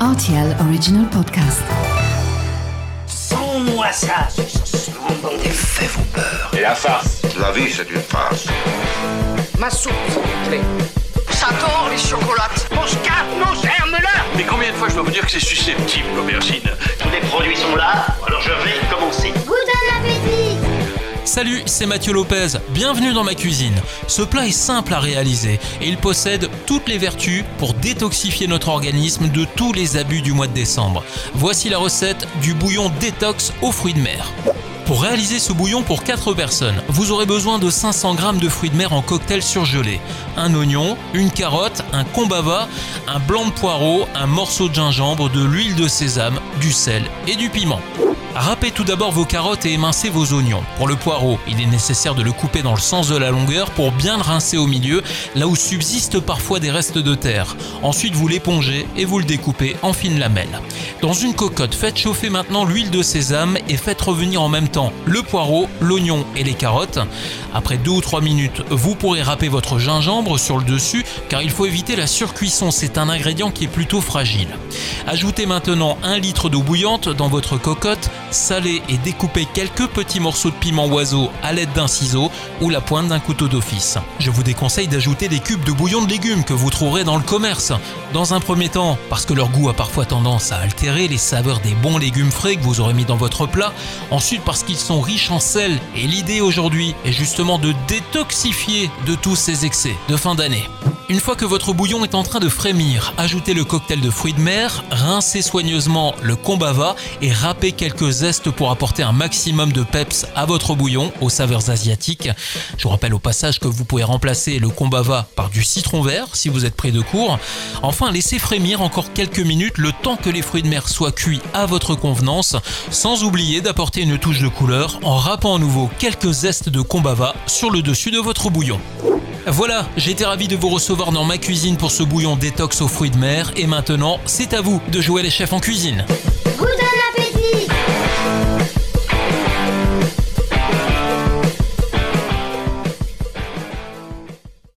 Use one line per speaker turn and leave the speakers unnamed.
RTL Original Podcast.
Sans-moi ça, ce bon
Les faits vont peur.
Et la farce
La vie, c'est une farce.
Ma soupe, s'il vous plaît. Ça tord, les chocolates.
Mon scarpe, mon germe-là
Mais combien de fois je dois vous dire que c'est susceptible, l'aubergine?
Tous les produits sont là,
Salut, c'est Mathieu Lopez, bienvenue dans ma cuisine. Ce plat est simple à réaliser et il possède toutes les vertus pour détoxifier notre organisme de tous les abus du mois de décembre. Voici la recette du bouillon détox aux fruits de mer. Pour réaliser ce bouillon pour 4 personnes, vous aurez besoin de 500 g de fruits de mer en cocktail surgelé, un oignon, une carotte, un combava, un blanc de poireau, un morceau de gingembre, de l'huile de sésame, du sel et du piment. Râpez tout d'abord vos carottes et émincez vos oignons. Pour le poireau, il est nécessaire de le couper dans le sens de la longueur pour bien le rincer au milieu, là où subsistent parfois des restes de terre. Ensuite, vous l'épongez et vous le découpez en fines lamelles. Dans une cocotte, faites chauffer maintenant l'huile de sésame et faites revenir en même temps le poireau, l'oignon et les carottes. Après 2 ou 3 minutes, vous pourrez râper votre gingembre sur le dessus car il faut éviter la surcuisson, c'est un ingrédient qui est plutôt fragile. Ajoutez maintenant 1 litre d'eau bouillante dans votre cocotte, salez et découpez quelques petits morceaux de piment oiseau à l'aide d'un ciseau ou la pointe d'un couteau d'office. Je vous déconseille d'ajouter des cubes de bouillon de légumes que vous trouverez dans le commerce. Dans un premier temps, parce que leur goût a parfois tendance à altérer les saveurs des bons légumes frais que vous aurez mis dans votre plat. Ensuite parce qu'ils sont riches en sel et l'idée aujourd'hui est justement de détoxifier de tous ces excès de fin d'année. Une fois que votre bouillon est en train de frémir, ajoutez le cocktail de fruits de mer, rincez soigneusement le combava et râpez quelques zestes pour apporter un maximum de peps à votre bouillon aux saveurs asiatiques. Je vous rappelle au passage que vous pouvez remplacer le combava par du citron vert si vous êtes pris de court. Enfin, laissez frémir encore quelques minutes le temps que les fruits de mer soient cuits à votre convenance, sans oublier d'apporter une touche de couleur en râpant à nouveau quelques zestes de combava sur le dessus de votre bouillon. Voilà, j'étais ravi de vous recevoir dans ma cuisine pour ce bouillon détox aux fruits de mer et maintenant, c'est à vous de jouer les chefs en cuisine.